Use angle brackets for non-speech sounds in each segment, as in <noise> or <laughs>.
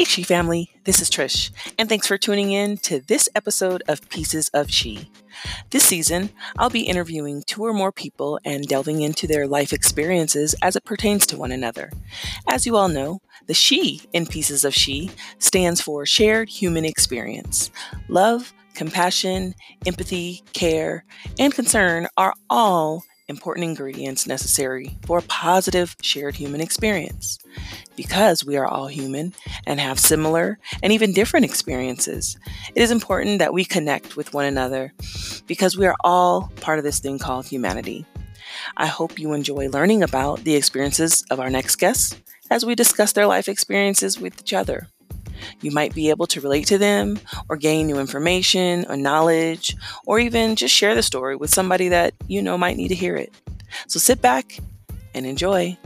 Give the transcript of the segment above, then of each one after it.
Hey, She family, this is Trish, and thanks for tuning in to this episode of Pieces of She. This season, I'll be interviewing two or more people and delving into their life experiences as it pertains to one another. As you all know, the She in Pieces of She stands for Shared Human Experience. Love, compassion, empathy, care, and concern are all important ingredients necessary for a positive shared human experience. Because we are all human and have similar and even different experiences, it is important that we connect with one another because we are all part of this thing called humanity. I hope you enjoy learning about the experiences of our next guests as we discuss their life experiences with each other. You might be able to relate to them or gain new information or knowledge, or even just share the story with somebody that you know might need to hear it. So sit back and enjoy.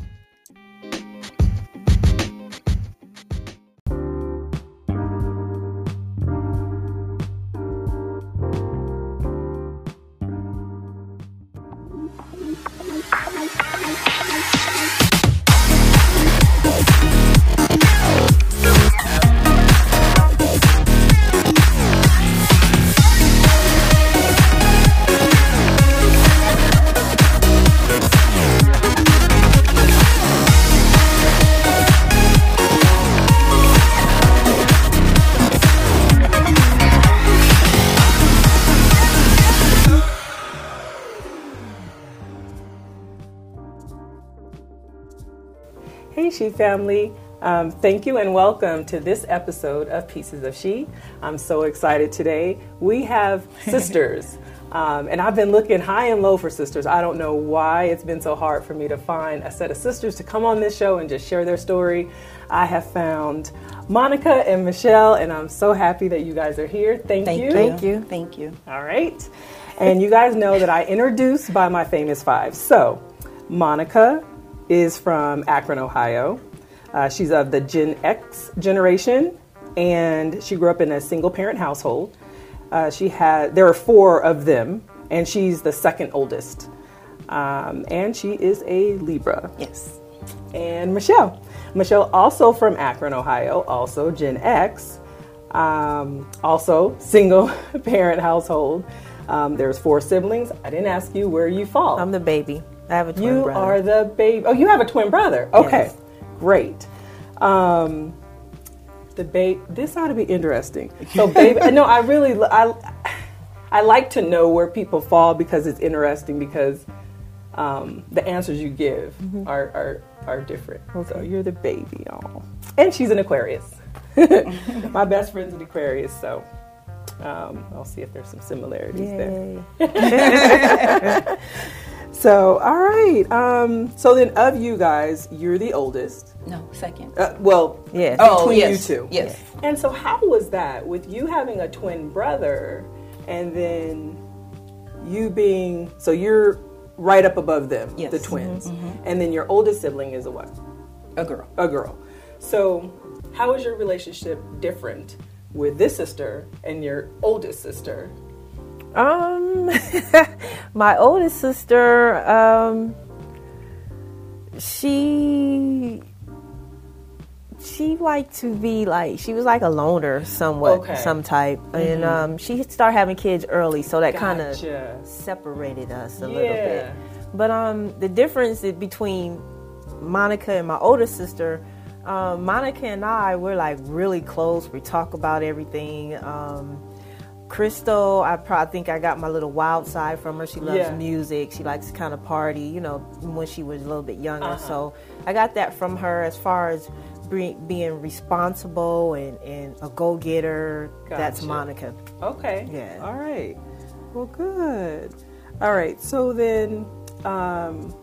Family. Um, thank you and welcome to this episode of Pieces of She. I'm so excited today. We have <laughs> sisters, um, and I've been looking high and low for sisters. I don't know why it's been so hard for me to find a set of sisters to come on this show and just share their story. I have found Monica and Michelle, and I'm so happy that you guys are here. Thank, Thank you. you. Thank you. Thank you. All right. And you guys know that I introduce by my famous five. So, Monica is from Akron, Ohio. Uh, she's of the Gen X generation, and she grew up in a single parent household. Uh, she had there are four of them, and she's the second oldest. Um, and she is a Libra. Yes. And Michelle. Michelle, also from Akron, Ohio, also Gen X, um, also single <laughs> parent household. Um, there's four siblings. I didn't ask you where you fall. I'm the baby. I have a twin you brother. are the baby. Oh, you have a twin brother. Okay, Yes. Great. Um, the babe. This ought to be interesting. So, <laughs> baby. no, I really, I, I like to know where people fall because it's interesting because um, the answers you give Mm-hmm. are, are are different. So you're the baby. Oh, and she's an Aquarius. <laughs> My best friend's an Aquarius, so. Um, I'll see if there's some similarities there. <laughs> So, all right. Um, so then, of you guys, you're the oldest. No, second. Uh, well, Yes. oh, between yes. you two. Yes. And so, how was that with you having a twin brother, and then you being so you're right up above them, Yes. the twins, and then your oldest sibling is a what? A girl. A girl. So, how is your relationship different with this sister and your oldest sister? Um, <laughs> my oldest sister, um, she she liked to be like she was like a loner somewhat Okay. some type and um she started having kids early so that kind of separated us a Yeah. little bit but um the difference between monica and my older sister um, monica and i we're like really close we talk about everything um Crystal, I probably think I got my little wild side from her. She loves Yeah. music. She likes to kind of party, you know, when she was a little bit younger. Uh-huh. So I got that from her as far as be, being responsible and, and a go getter. That's Monica. Okay. Yeah. All right. Well, good. All right. So then, um,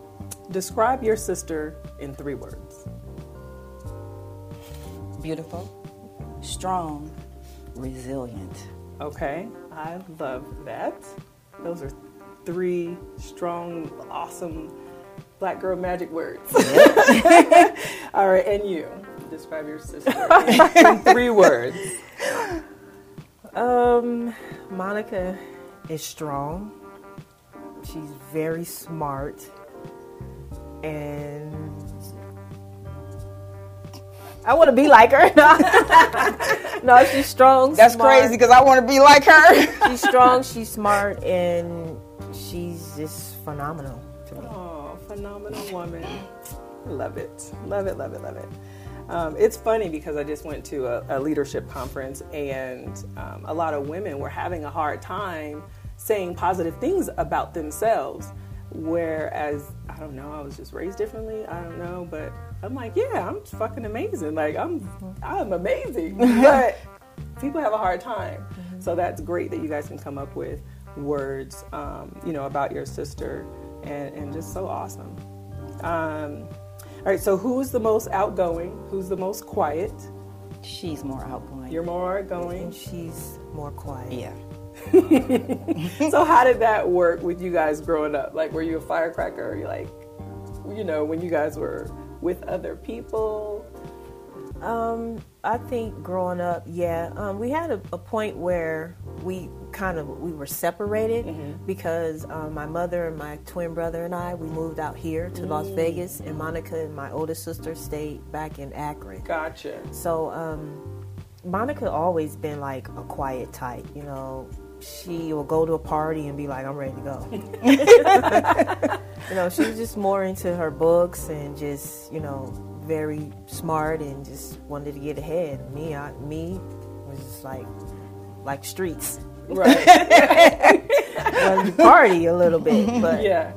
describe your sister in three words. Beautiful, strong, resilient. Okay. I love that. Those are three strong, awesome black girl magic words. <laughs> All right. And you describe your sister in, <laughs> in three <laughs> words. Um, Monica is strong. She's very smart, and I want to be like her. <laughs> no, she's strong. That's smart. crazy because I want to be like her. She's strong. She's smart, and she's just phenomenal to me. Oh, phenomenal woman. Love it. Love it, love it, love it. Um, it's funny because I just went to a, a leadership conference and um, a lot of women were having a hard time saying positive things about themselves. Whereas, I don't know, I was just raised differently. I don't know, but I'm like, yeah, I'm fucking amazing. Like, I'm, I'm amazing. <laughs> but people have a hard time. So that's great that you guys can come up with words, um, you know, about your sister, and, and just so awesome. Um, all right, so who's the most outgoing? Who's the most quiet? She's more outgoing. You're more And outgoing. she's more quiet. yeah. <laughs> so how did that work with you guys growing up? Like, were you a firecracker? Or you like, you know, when you guys were with other people? Um, I think growing up, yeah, um, we had a, a point where we kind of we were separated because um, my mother and my twin brother and I we moved out here to Las Vegas, and Monica and my oldest sister stayed back in Akron. Gotcha. So um, Monica always been like a quiet type, you know. She will go to a party and be like, "I'm ready to go." <laughs> you know, she was just more into her books and just, you know, very smart and just wanted to get ahead. Me, I, me was just like, like streets. Right. <laughs> Wanted party a little bit, <laughs> but yeah.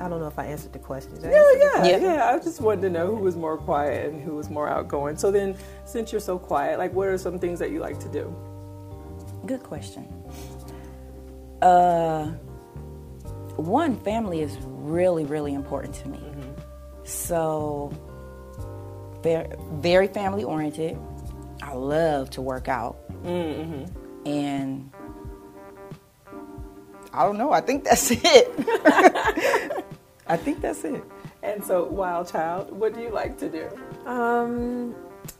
I don't know if I answered the question. Did I Yeah, the yeah, Yeah. yeah. I just wanted to know who was more quiet and who was more outgoing. So then, since you're so quiet, like, what are some things that you like to do? Good question. Uh, one, family is really, really important to me. So, very, very family oriented. I love to work out. And I don't know, I think that's <laughs> it. I think that's it. And so, wild child, what do you like to do? Um,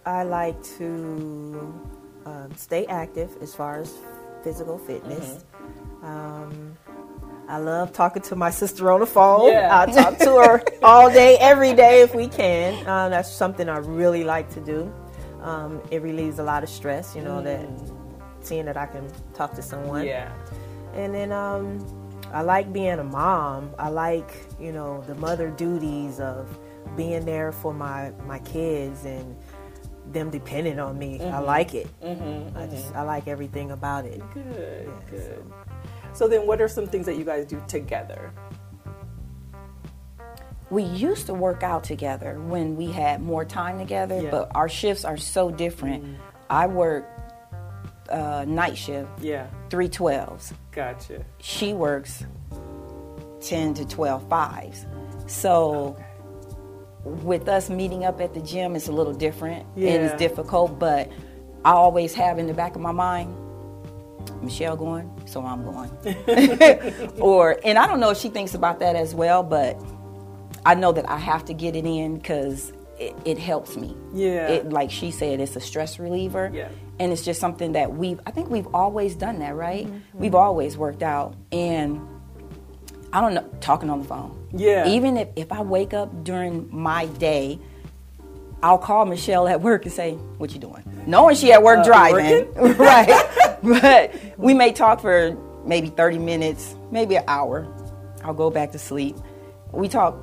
I like to um, stay active as far as physical fitness. Um, I love talking to my sister on the phone. Yeah. I talk to her <laughs> all day, every day if we can. Um, that's something I really like to do. Um, it relieves a lot of stress, you know, that seeing that I can talk to someone. Yeah. And then um, I like being a mom. I like, you know, the mother duties of being there for my, my kids and them depending on me. I mm-hmm. like it. Mm-hmm. I mm-hmm. just I like everything about it. Good, Yeah, good. So then, what are some things that you guys do together? We used to work out together when we had more time together, Yeah. but our shifts are so different. Mm. I work uh, night shift, Yeah, three twelves. gotcha. She works ten to twelve fives. So with us meeting up at the gym, it's a little different and it's difficult. But I always have in the back of my mind, Michelle going, so I'm going. <laughs> or and I don't know if she thinks about that as well, but I know that I have to get it in because it, it helps me. Yeah. It like she said, it's a stress reliever. Yeah. And it's just something that we've I think we've always done that, right? Mm-hmm. We've always worked out. And I don't know, talking on the phone. Yeah. Even if, if I wake up during my day, I'll call Michelle at work and say, What you doing? Knowing she at work Uh, driving. <laughs> <laughs> right. but we may talk for maybe 30 minutes, maybe an hour. I'll go back to sleep. We talk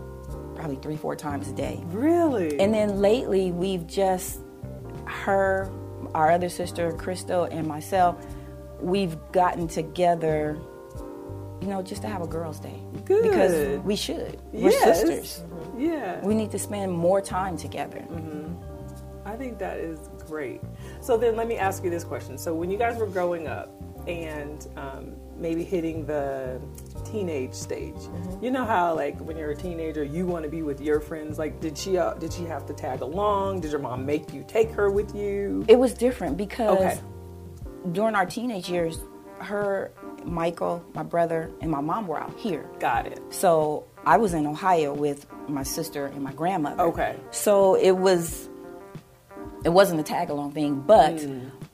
probably three, four times a day. Really? And then lately, we've just, her, our other sister, Crystal, and myself, we've gotten together, you know, just to have a girls' day. Good. Because we should. We're Yes. sisters. Yeah. We need to spend more time together. I think that is great. So then let me ask you this question. So when you guys were growing up and um, maybe hitting the teenage stage, you know how like when you're a teenager you want to be with your friends. Like did she uh, did she have to tag along? Did your mom make you take her with you? It was different because Okay. during our teenage years, her, Michael, my brother, and my mom were out here. Got it. So I was in Ohio with my sister and my grandmother. Okay. So it was, it wasn't a tag along thing. But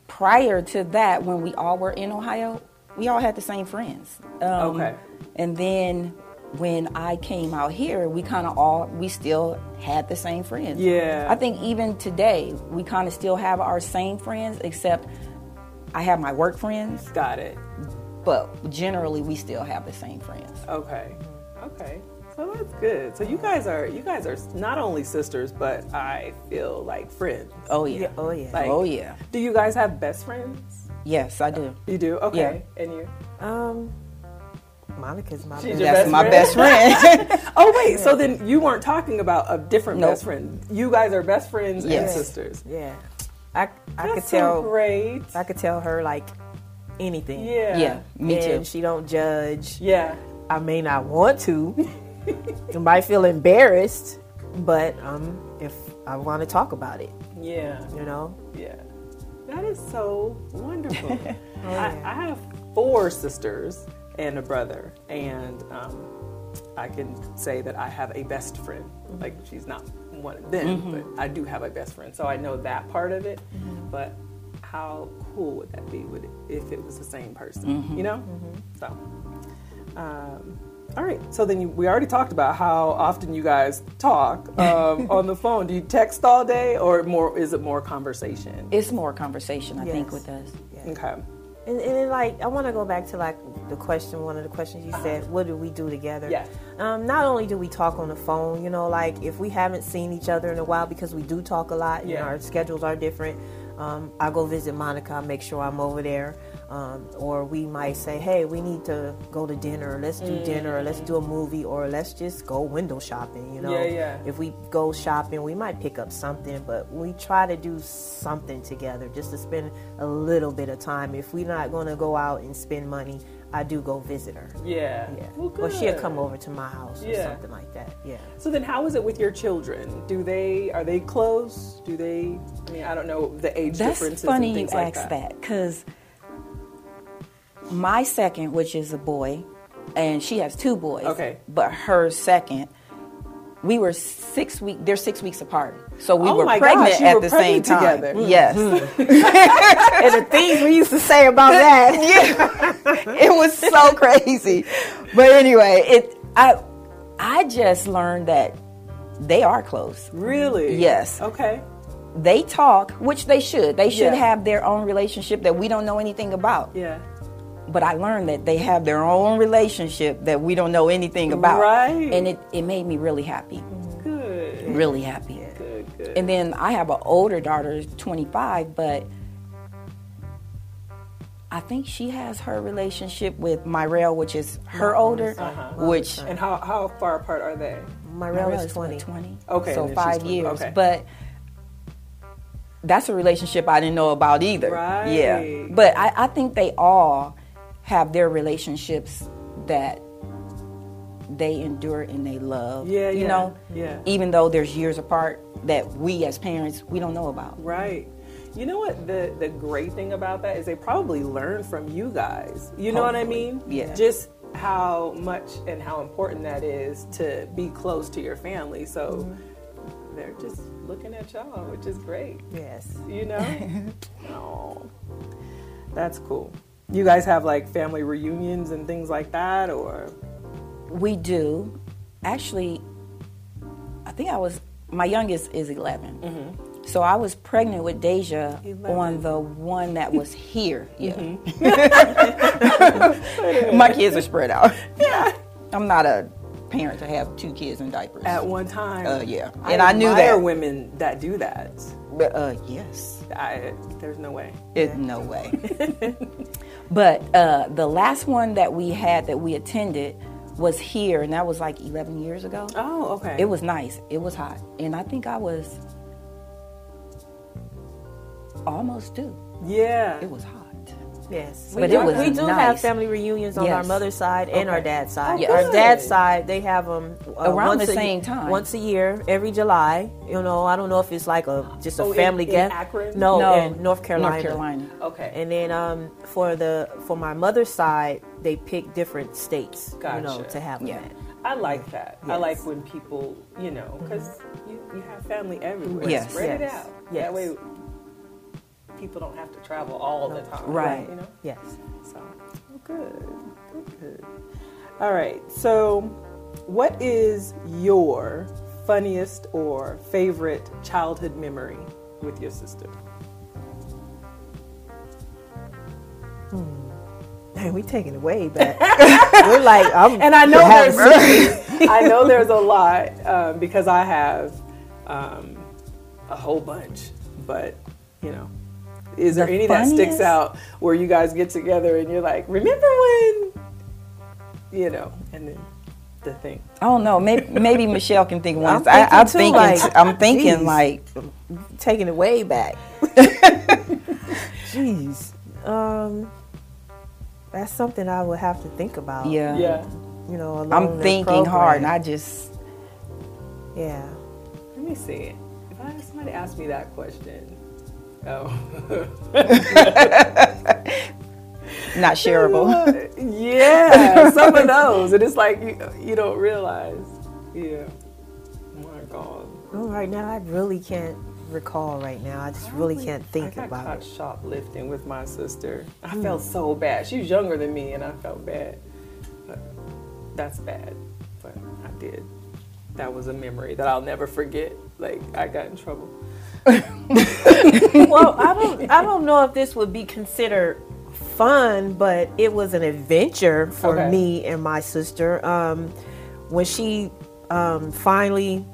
prior to that, when we all were in Ohio, we all had the same friends. Um, Okay. And then when I came out here, we kind of all we still had the same friends. Yeah. I think even today we kind of still have our same friends, except I have my work friends, Got it. but generally we still have the same friends. Okay. Okay. So that's good. So you guys are you guys are not only sisters, but I feel like friends. Oh yeah. Yeah, oh yeah. Like- oh yeah. Do you guys have best friends? Yes, I do. You do. Okay. And you? Um, Monica's my She's best. your That's best my friend? best friend. <laughs> <laughs> Oh wait. So then you weren't talking about a different Nope. best friend. You guys are best friends Yes. and sisters. Yeah, I I could That's so tell. great. I could tell her like anything. Yeah. yeah, me too. and she don't judge. Yeah. I may not want to. I might feel embarrassed, but um, if I want to talk about it, Yeah. you know. Yeah. That is so wonderful. Oh, <laughs> I, I have four sisters and a brother, and um, I can say that I have a best friend. Mm-hmm. Like, she's not one of them, but I do have a best friend. So I know that part of it. Mm-hmm. But how cool would that be would it, if it was the same person? Mm-hmm. You know? So. Um, all right. So then you, we already talked about how often you guys talk um, <laughs> on the phone. Do you text all day, or more? Is it more conversation? It's more conversation, I think, with us. Okay. And, and then, like, I want to go back to like the question. One of the questions you said, "What do we do together?" Yes. Um, not only do we talk on the phone, you know, like if we haven't seen each other in a while because we do talk a lot and Yeah. our schedules are different. Um, I go visit Monica, make sure I'm over there, um, or we might say, "Hey, we need to go to dinner. Let's do dinner, or let's do a movie, or let's just go window shopping." You know, Yeah, yeah. if we go shopping, we might pick up something, but we try to do something together just to spend a little bit of time. If we're not going to go out and spend money, I do go visit her. Yeah. Yeah. Well, or she'll come over to my house or Yeah. something like that. Yeah. So then, how is it with your children? Do they are they close? Do they? I mean, I don't know the age That's differences. funny and you things like ask that because my second, which is a boy, and she has two boys. Okay. But her second, we were six week. They're six weeks apart, so we Oh were pregnant gosh, at were the same pregnant time. together. Mm-hmm. Yes, <laughs> and the things we used to say about <laughs> that. yeah, <laughs> it was so crazy. But anyway, it I I just learned that they are close. Really? Yes. Okay. They talk, which they should. They should Yeah. have their own relationship that we don't know anything about. Yeah. But I learned that they have their own relationship that we don't know anything about. Right. And it, it made me really happy. Good. Really happy. Good. Good. And then I have an older daughter, 25, but I think she has her relationship with Myrell, which is her older, Uh-huh. which And how how far apart are they? Myrell Myrell is is 20. 20. Okay, So and then she's five 20. years. Okay. But that's a relationship I didn't know about either. Right. Yeah. But I, I think they all have their relationships that they endure and they love. Yeah, You yeah, know? yeah. Even though there's years apart that we as parents we don't know about. Right. You know what the the great thing about that is they probably learn from you guys. You know what I mean? yeah. Just how much and how important that is to be close to your family. So Mm-hmm. they're just looking at y'all, which is great. Yes. You know? <laughs> oh. That's cool. You guys have like family reunions and things like that or We do. Actually, I think I was, my youngest is 11. Mm-hmm. So I was pregnant with Deja 11. on the one that was here. <laughs> Yeah. Mm-hmm. <laughs> <laughs> my kids are spread out. Yeah. I'm not a parent to have two kids in diapers. at one time. Uh, yeah. I And I knew that there that. women that do that. But, uh, yes. I, there's no way. It, no way. <laughs> but uh, the last one that we had that we attended was here, and that was like 11 years ago. Oh, okay. It was nice. It was hot. And I think I was almost due. yeah. It was hot. Yes. But we it do, was we do have family reunions on our Yes. mother's side and our Okay. dad's side. Oh, our good. dad's side, they have them uh, Around once the a- same time. once a year, every July. You know, I don't know if it's like a just a Oh, family in get. Akron? No, no, in North Carolina. North Carolina. Okay. And then um, for the for my mother's side, they pick different states. You know, to have them Yeah. at. I like that. I like when people, you know, because you, you have family everywhere. Yes. Spread it out. Yes. That way people don't have to travel all the time. Right. You know? Yes. So, well, good. Good, good. All right. So, what is your funniest or favorite childhood memory with your sister? Man, we taking it way back. <laughs> We're like, I'm, And I know there's <laughs> I know there's a lot um, because I have um, a whole bunch, but you know, is there The any that sticks out where you guys get together and you're like, remember when, you know, and then the thing. I don't know. Maybe, maybe Michelle can think I'm once. I, I'm thinking thinking. like, I'm thinking geez. like. taking it way back. <laughs> Jeez. Um, that's something I would have to think about. Yeah. Yeah. You know, along I'm the thinking hard, and. I just. yeah. Let me see. If I somebody asked me that question, oh. <laughs> Not shareable. yeah, some of <laughs> those, and it's like you you don't realize. Yeah. Oh my God. Well, right now, I really can't recall right now. I just really can't think I got about caught it. Shoplifting with my sister. I hmm. felt so bad. She was younger than me, and I felt bad. But that's bad. But I did. That was a memory that I'll never forget. Like I got in trouble. <laughs> well, I don't, I don't know if this would be considered fun, but it was an adventure for Okay. me and my sister. Um, when she um, finally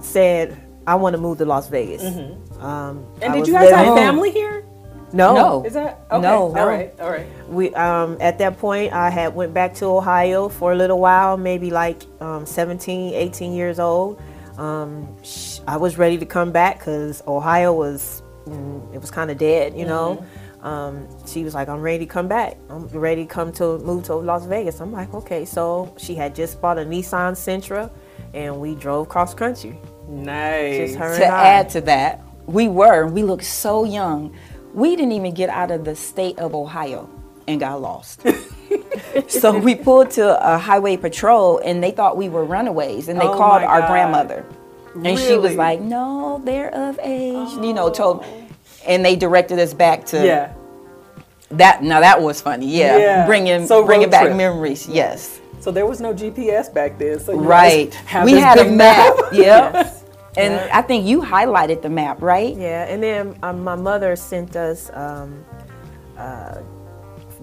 said, "I want to move to Las Vegas," um, Mm-hmm. And I did you guys have family here? No, No. Is that okay? No. All right. All right. we um at that point i had went back to ohio for a little while maybe like um 17 18 years old um sh- i was ready to come back because ohio was mm, it was kind of dead you know um she was like i'm ready to come back i'm ready to come to move to las vegas i'm like okay so she had just bought a nissan sentra and we drove cross country Nice. just her to and I. add to that, we were. We looked so young. We didn't even get out of the state of Ohio and got lost. <laughs> <laughs> so we pulled to a highway patrol, and they thought we were runaways, and they Oh called our God. grandmother, and she was like, "No, they're of age," you know, told, and they directed us back to Yeah. that. Now that was funny, yeah, Yeah. bringing So bringing back trip. memories, yes. So there was no GPS back then. So you Right. have We had a big map. <laughs> Yep. Yes. And Yeah. I think you highlighted the map, right? Yeah, and then um, my mother sent us um, uh,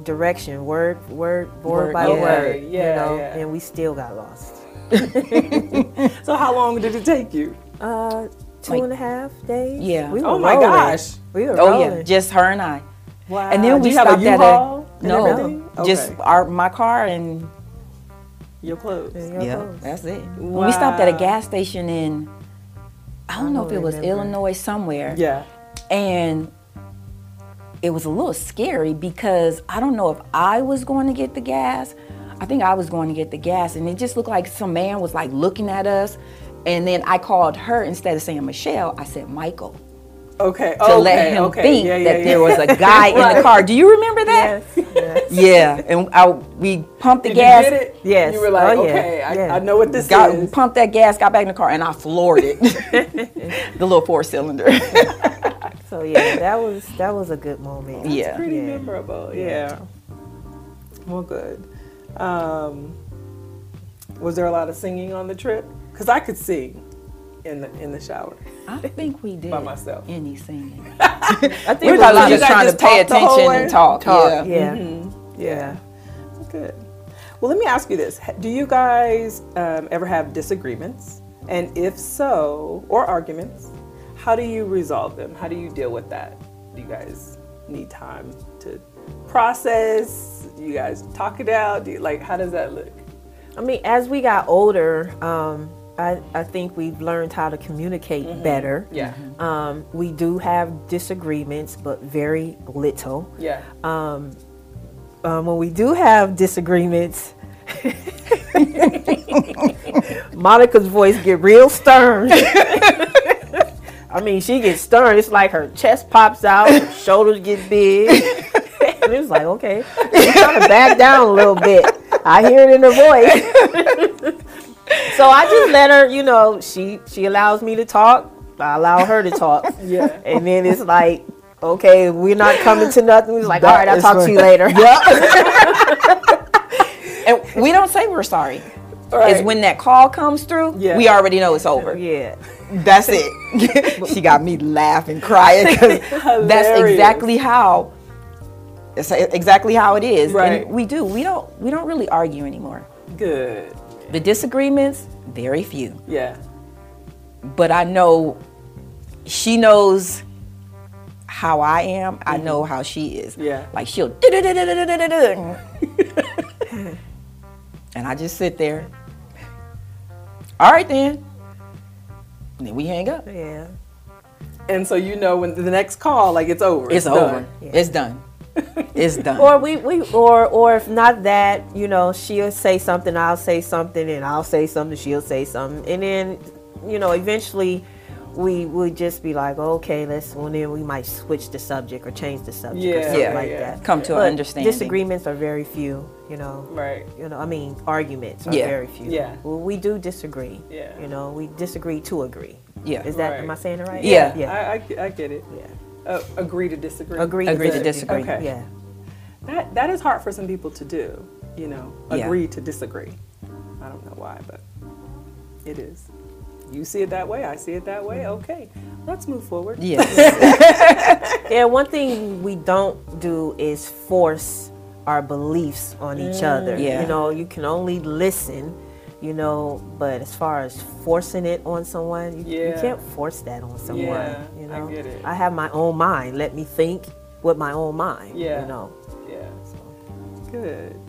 direction, word, word, word, Word, by yeah. word, Yeah, you know, yeah. and we still got lost. <laughs> So how long did it take you? Uh, two Like- and a half days. Yeah. We were Oh my rolling. gosh. we were Oh rolling. yeah, just her and I. Wow. And then we stopped at a no, everything? just our my car and your clothes. Yeah, yeah, close. that's it. When we stopped at a gas station in I don't know don't if it was remember. Illinois somewhere, Yeah. and it was a little scary because I don't know if I was going to get the gas. I think I was going to get the gas, and it just looked like some man was like looking at us. And then I called her instead of saying Michelle, I said Michael. Okay. to okay. let him okay. think yeah, yeah, that yeah. there was a guy in the <laughs> car. Do you remember that? Yes, yes. Yeah, and I, we pumped the Did gas. you get it? Yes. You were like, Oh, yeah. okay, I. I know what this Got is. pumped that gas, got back in the car, and I floored it. <laughs> <laughs> the little four cylinder. So yeah, that was that was a good moment. yeah. Pretty Yeah. memorable. Yeah. Well, good. Um, was there a lot of singing on the trip? Because I could sing in the in the shower. I think we <laughs> did By myself. any singing. <laughs> <laughs> I think We were probably just trying just to pay talk the whole attention and talk. talk. Yeah. Yeah, Mm-hmm. yeah. Good. Well, let me ask you this: Do you guys um, ever have disagreements? And if so, or arguments, how do you resolve them? How do you deal with that? Do you guys need time to process? Do you guys talk it out? Do you, like, how does that look? I mean, as we got older, um, I, I think we've learned how to communicate better. Yeah. Um, we do have disagreements, but very little. Yeah. Um, when we do have disagreements, <laughs> Monica's voice get real stern. <laughs> I mean, she gets stern. It's like her chest pops out, her <laughs> shoulders get big. and it's like, okay, kind of back down a little bit. I hear it in her voice. <laughs> so I just let her, you know, she she allows me to talk. I allow her to talk. Yeah. And then it's like, okay, we're not coming to nothing. It's like, That all right, I'll talk right. to you later. Yep. <laughs> And we don't say we're sorry. Right. is when that call comes through. Yeah. We already know it's over. Yeah. That's it. she got me laughing, crying because that's exactly how. It's exactly how it is. Right. And we do. We don't. We don't really argue anymore. Good. The disagreements, very few. Yeah. But I know she knows how I am. I know how she is. Mm-hmm. Yeah. Like she'll. And I just sit there. All right then. And then we hang up. Yeah. And so you know when the next call, like it's over. It's, done. over. It's done. <laughs> It's done. Or we, we or or if not that, you know, she'll say something, I'll say something, and I'll say something, she'll say something, and then, you know, eventually, we would just be like, okay, let's. Well, then we might switch the subject or change the subject or something yeah, like yeah. that. Come to an understanding. Disagreements are very few, you know. Right. You know, I mean, arguments are Yeah. very few. Yeah. Well, we do disagree. Yeah. You know, we disagree to agree. Yeah. Is that? Right. Am I saying it right? Yeah. Yeah. I, I, I get it. yeah. Uh, agree to disagree. Agree. Agree to disagree. Okay. Yeah. That that is hard for some people to do. You know, Yeah. agree to disagree. I don't know why, but it is. You see it that way. I see it that way. Mm-hmm. Okay, let's move forward. yes. <laughs> Yeah, one thing we don't do is force our beliefs on each mm, other. Yeah. You know, you can only listen, you know, but as far as forcing it on someone, you, you can't force that on someone. Yeah, you I know, get it. I have my own mind. Let me think with my own mind. Yeah. You know. Yeah. Good.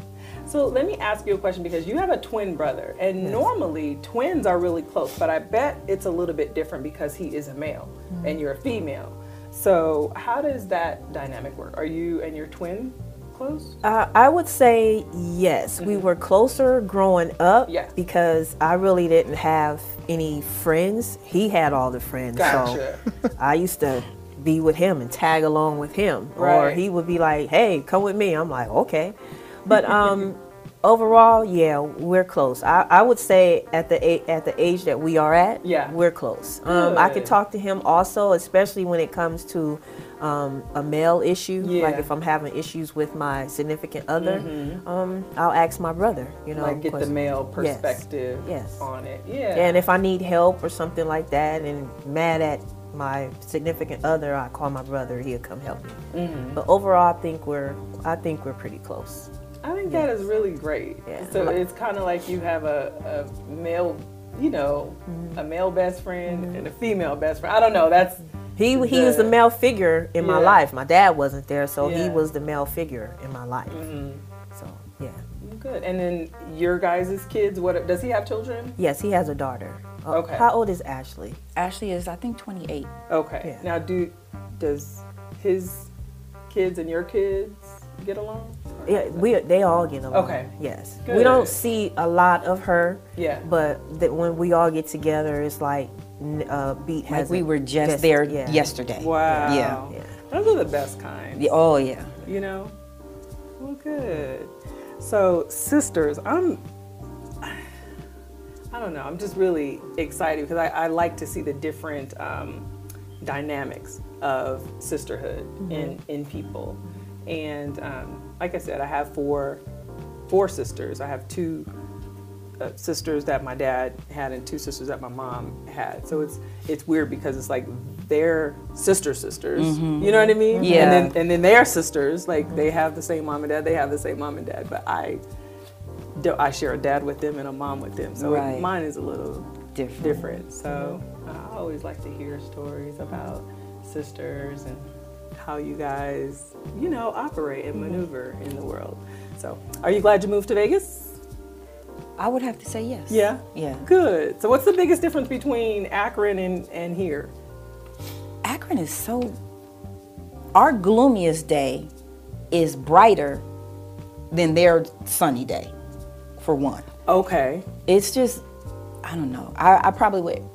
So let me ask you a question because you have a twin brother, and normally twins are really close, but I bet it's a little bit different because he is a male Mm-hmm. and you're a female. So how does that dynamic work? Are you and your twin close? Uh, I would say yes. We were closer growing up Mm-hmm. Yeah. because I really didn't have any friends. He had all the friends. Gotcha. So I used to be with him and tag along with him. Or he would be like, hey, come with me. I'm like, okay. But um, <laughs> overall, yeah, we're close. I, I would say at the a- at the age that we are at, Yeah. we're close. Um, I could talk to him also, especially when it comes to um, a male issue. Yeah. Like if I'm having issues with my significant other, um, I'll ask my brother. You know, Mm-hmm. like get the male Yes. perspective Yes. on it. Yeah. And if I need help or something like that, and mad at my significant other, I call my brother. He'll come help me. Mm-hmm. But overall, I think we're I think we're pretty close. I think that is really great. Yeah. So it's kind of like you have a, a male, you know, Mm-hmm. a male best friend and a female best friend. I don't know. That's He he was the The- male figure in my life. My dad wasn't there, so Yeah. he was the male figure in my life. Mm-hmm. So yeah. good. And then your guys' kids. What does he have children? Yes, he has a daughter. Uh, Okay. How old is Ashley? Ashley is, I think, 28. Okay. Yeah. Now, do does his kids and your kids get along? Yeah, we they all get along. Okay. Yes. Good. We don't see a lot of her. Yeah. But that when we all get together, it's like uh, beat has. Like we were just there yesterday. Wow. Yeah. Yeah. Those are the best kind. Yeah, Oh, yeah. You know. Well, good. So, sisters, I'm. I don't know. I'm just really excited because I, I like to see the different um, dynamics of sisterhood in in people, and um, like I said, I have four four sisters. I have two uh, sisters that my dad had and two sisters that my mom had. So it's it's weird because it's like their sister sisters. You know what I mean? Yeah. And then and then their sisters, like they have the same mom and dad. They have the same mom and dad, but I I share a dad with them and a mom with them. So Right. mine is a little Different. different. So I always like to hear stories about sisters and how you guys, you know, operate and maneuver in the world. So, are you glad you moved to Vegas? I would have to say yes. Yeah. Yeah. Good. So, what's the biggest difference between Akron and, and here? Akron is so. Our gloomiest day is brighter than their sunny day, for one. Okay. It's just, I don't know. I, I probably would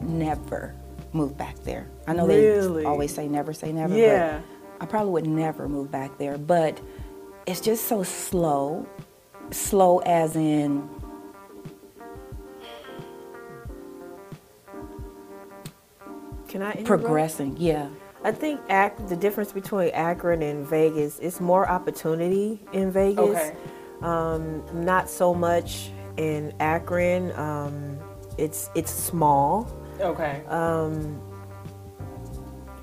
never move back there. I know Really? they always say never say never. Yeah. But I probably would never move back there. But it's just so slow. Slow as in. Can I interrupt? Progressing, yeah. I think Ac- the difference between Akron and Vegas is more opportunity in Vegas. Okay. Um, not so much in Akron. Um, it's it's small, Okay. um,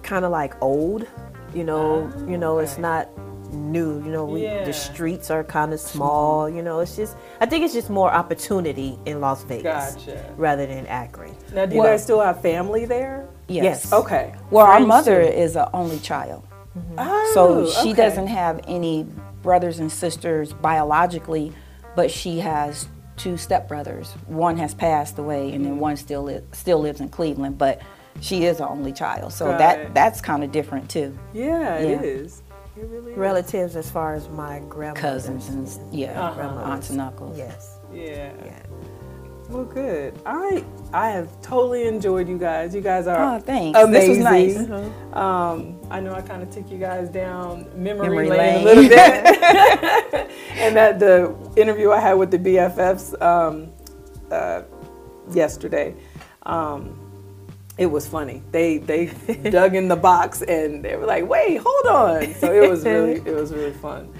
kind of like old. You know, Ah, you know, it's not new. You know, we, Yeah. the streets are kind of small. You know, it's just I think it's just more opportunity in Las Vegas Gotcha. rather than Akron. Now, do you guys still have family there? Yes. Yes. Okay. Well, our mother too. is an only child. Oh, So she okay. doesn't have any brothers and sisters biologically, but she has two stepbrothers. One has passed away, and then one still li- still lives in Cleveland. But she is an only child, so Got that it. that's kind of different too. Yeah, it Yeah. is. It really is. Relatives, as far as my grandmother, Cousins and yeah, Uh-huh. aunts and uncles. Yes. Yeah. Yeah. Well, good. I I have totally enjoyed you guys. You guys are Oh, thanks. This was amazing. nice. Um, I know I kind of took you guys down memory, Memory lane, lane. a little bit, <laughs> <laughs> and that the interview I had with the BFFs um, uh, yesterday. Um, it was funny. They they <laughs> dug in the box and they were like, "Wait, hold on!" So it was really <laughs> it was really fun.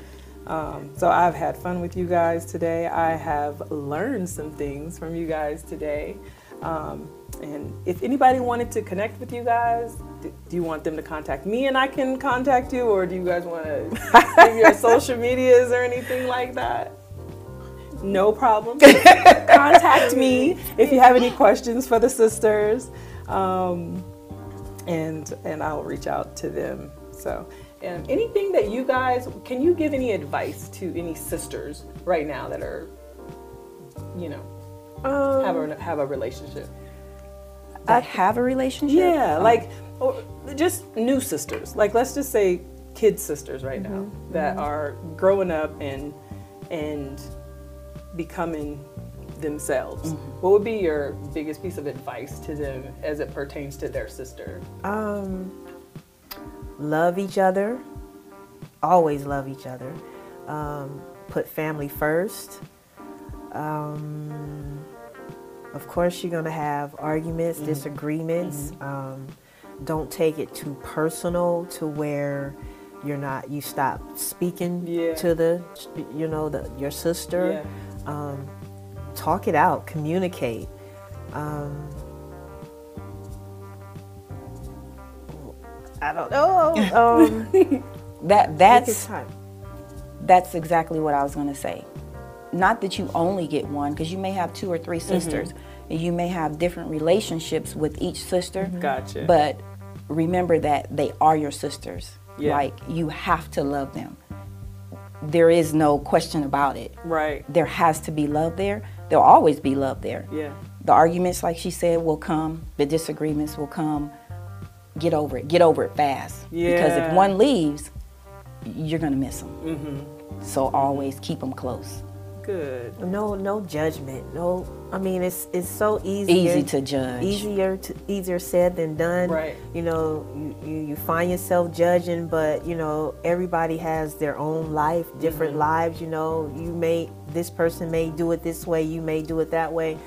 Um, so I've had fun with you guys today. I have learned some things from you guys today. Um, and if anybody wanted to connect with you guys, d- do you want them to contact me and I can contact you, or do you guys want to give your social medias or anything like that? No problem. <laughs> contact me if you have any questions for the sisters, um, and and I'll reach out to them. So, and anything that you guys can you give any advice to any sisters right now that are, you know, Um, have a have a relationship? That have a relationship. Yeah, Oh. like or just new sisters. Like let's just say kid sisters right now that are growing up and and becoming themselves. What would be your biggest piece of advice to them as it pertains to their sister? Um, love each other. Always love each other. Um, put family first. Um, of course, you're going to have arguments, disagreements. Um, don't take it too personal to where you're not, you stop speaking Yeah. to the, you know, the, your sister. Um, talk it out, communicate. Um, I don't know. Um, <laughs> that that's that's exactly what I was going to say. Not that you only get one, because you may have two or three Mm-hmm. sisters, and you may have different relationships with each sister. Gotcha. But remember that they are your sisters. Yeah. Like you have to love them. There is no question about it. Right. There has to be love there. There'll always be love there. Yeah. The arguments, like she said, will come. The disagreements will come. Get over it. Get over it fast. Yeah. Because if one leaves, you're gonna miss them. Mm-hmm. So always keep them close. Good. No, no judgment. No, I mean it's it's so easy. Easy to judge. Easier to easier said than done. Right. You know, you, you, you find yourself judging, but you know everybody has their own life, different Mm-hmm. lives. You know, you may this person may do it this way, you may do it that way.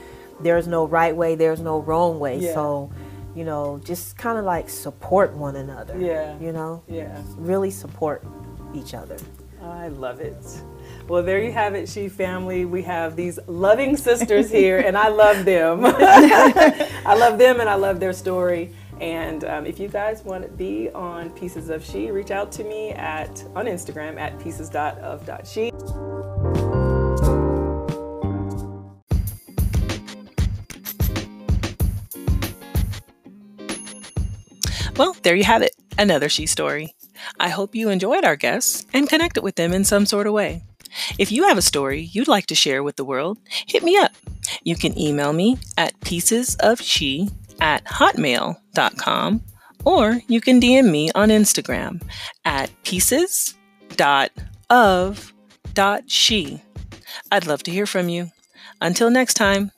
There's no right way. There's no wrong way. Yeah. So, you know, just kind of like support one another. Yeah. You know, Yeah. really support each other. I love it. Well, there you have it, She family. We have these loving sisters here, and I love them. <laughs> I love them, and I love their story. And um, if you guys want to be on Pieces of She, reach out to me at on Instagram at pieces.of.she. Well, there you have it, another she story. I hope you enjoyed our guests and connected with them in some sort of way. If you have a story you'd like to share with the world, hit me up. You can email me at piecesofshe at hotmail.com or you can DM me on Instagram at pieces.of.she. I'd love to hear from you. Until next time,